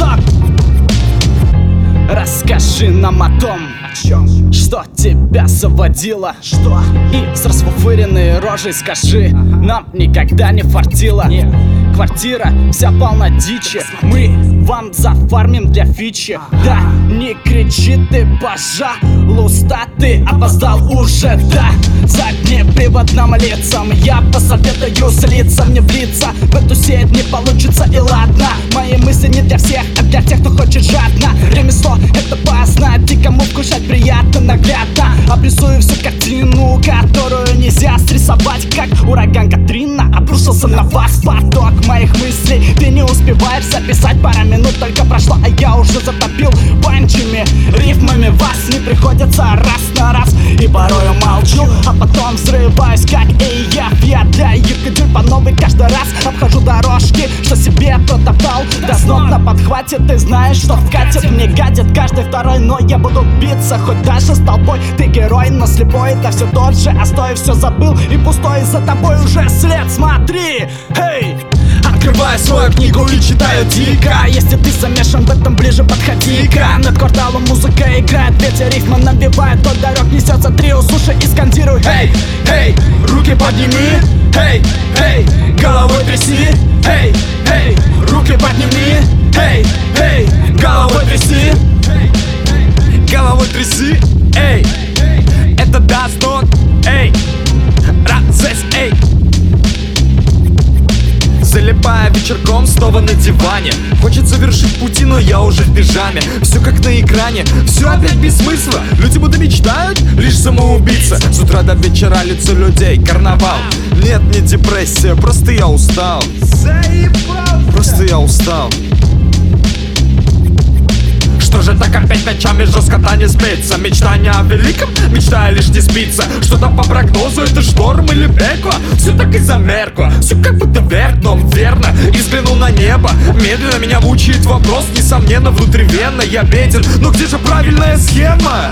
поток Расскажи нам о том, о чем? что тебя заводило Что? И с расфуфыренной рожей скажи, ага. нам никогда не фартило Нет Квартира вся полна дичи. Мы вам зафармим для фичи. Да, не кричи ты, пожалуйста Ты опоздал уже, да. Заднеприводным лицам Я посоветую слиться мне в лица В эту сеть не получится и ладно. Мои мысли не для всех, а для тех, кто хочет жадно. Ремесло это познать И кому вкушать приятно, наглядно. Обрисую всю картину, которую обрушился на вас Поток моих мыслей. Ты не успеваешь записать Пара минут только прошло, а я уже затопил панчами Рифмами вас подхвате, ты знаешь, что вкатит Мне гадит каждый второй, но я буду биться Хоть дальше с толпой, ты герой, но слепой Это все тот же, а все забыл И пустой за тобой уже след, смотри, эй! Открываю свою книгу и читаю дико Если ты замешан в этом, ближе подходи-ка Над кварталом музыка играет, ветер рифма набивает. Тот дорог несется трио, слушай и скандируй. Эй, эй, руки подними. Эй, вечерком снова на диване. Хочет завершить пути, но я уже в пижаме. Все как на экране, все опять без смысла. Люди будто мечтают, лишь самоубийца С утра до вечера лицо людей, карнавал. Нет, не депрессия, просто я устал. Просто я устал же так опять ночами жестко-то не спится Мечтание о великом, мечтая лишь не спится. Что-то по прогнозу, это шторм или пекло Все так и замеркло, все как будто вверх, но верно. И взглянул на небо, медленно меня мучает вопрос. Несомненно, внутривенно я беден, но где же правильная схема?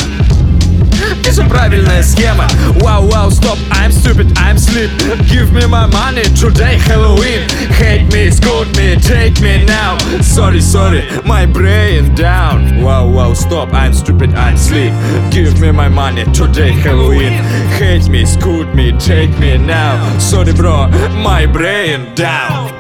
Где же правильная схема? Вау, вау, стоп, I'm stupid, I'm sleep Give me my money, today Halloween Hate me, scold me, take me now Sorry, sorry, my brain down Wow, wow, stop, I'm stupid, I'm sleep Give me my money, today Halloween Hate me, scold me, take me now Sorry, bro, my brain down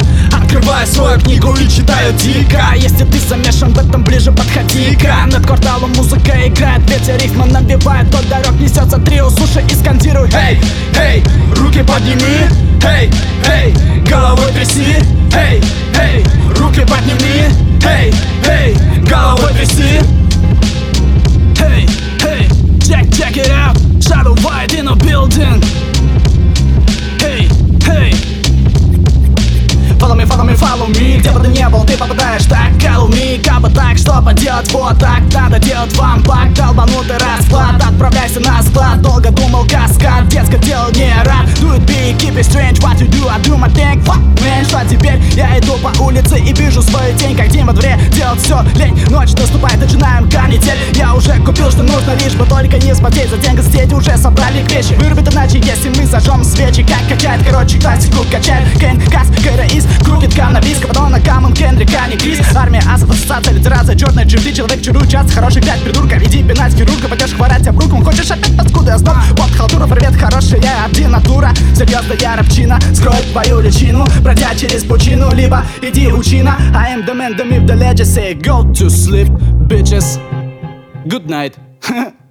Открываю свою книгу и читаю дико. Если ты замешан в этом, ближе подходи-ка Над кварталом музыка играет, ветер рифма набивает. Тот дорог несется трио, слушай и скандируй. Эй, эй, руки подними. Эй, эй, головой тряси. Эй, me, как бы так, что поделать Вот так надо делать вам пак Долбанутый расклад. Отправляйся на склад. Долго думал каскад. Детское дело не рад. Do it big, keep it strange. What you do, I do my thing. Fuck, man, что теперь? Я иду по улице и вижу свою тень Как день во дворе, делать все лень. Ночь наступает, начинаем канитель. Я уже купил, что нужно, лишь бы только не соседи уже собрали вещи Вырубит иначе, если мы зажжем свечи. Как качает, короче, классику качает. Кен, Кас, КРИС, крутит каннабис Кападона, Камон, Кендрик, Ани, Крис. Армия, асов, ассоциация, литерация, черная GFD Человек чарует часто, хороший пять, придурка Иди пинать хирурга, пойдешь хворать обруком Хочешь опять? Паскуда, я знал Вот халтура, привет, хорошая ординатура Серьезная рабчина, скроет твою личину Пройдя через пучину, либо иди учина. I am the man, the myth, the Say go to sleep, bitches. Good night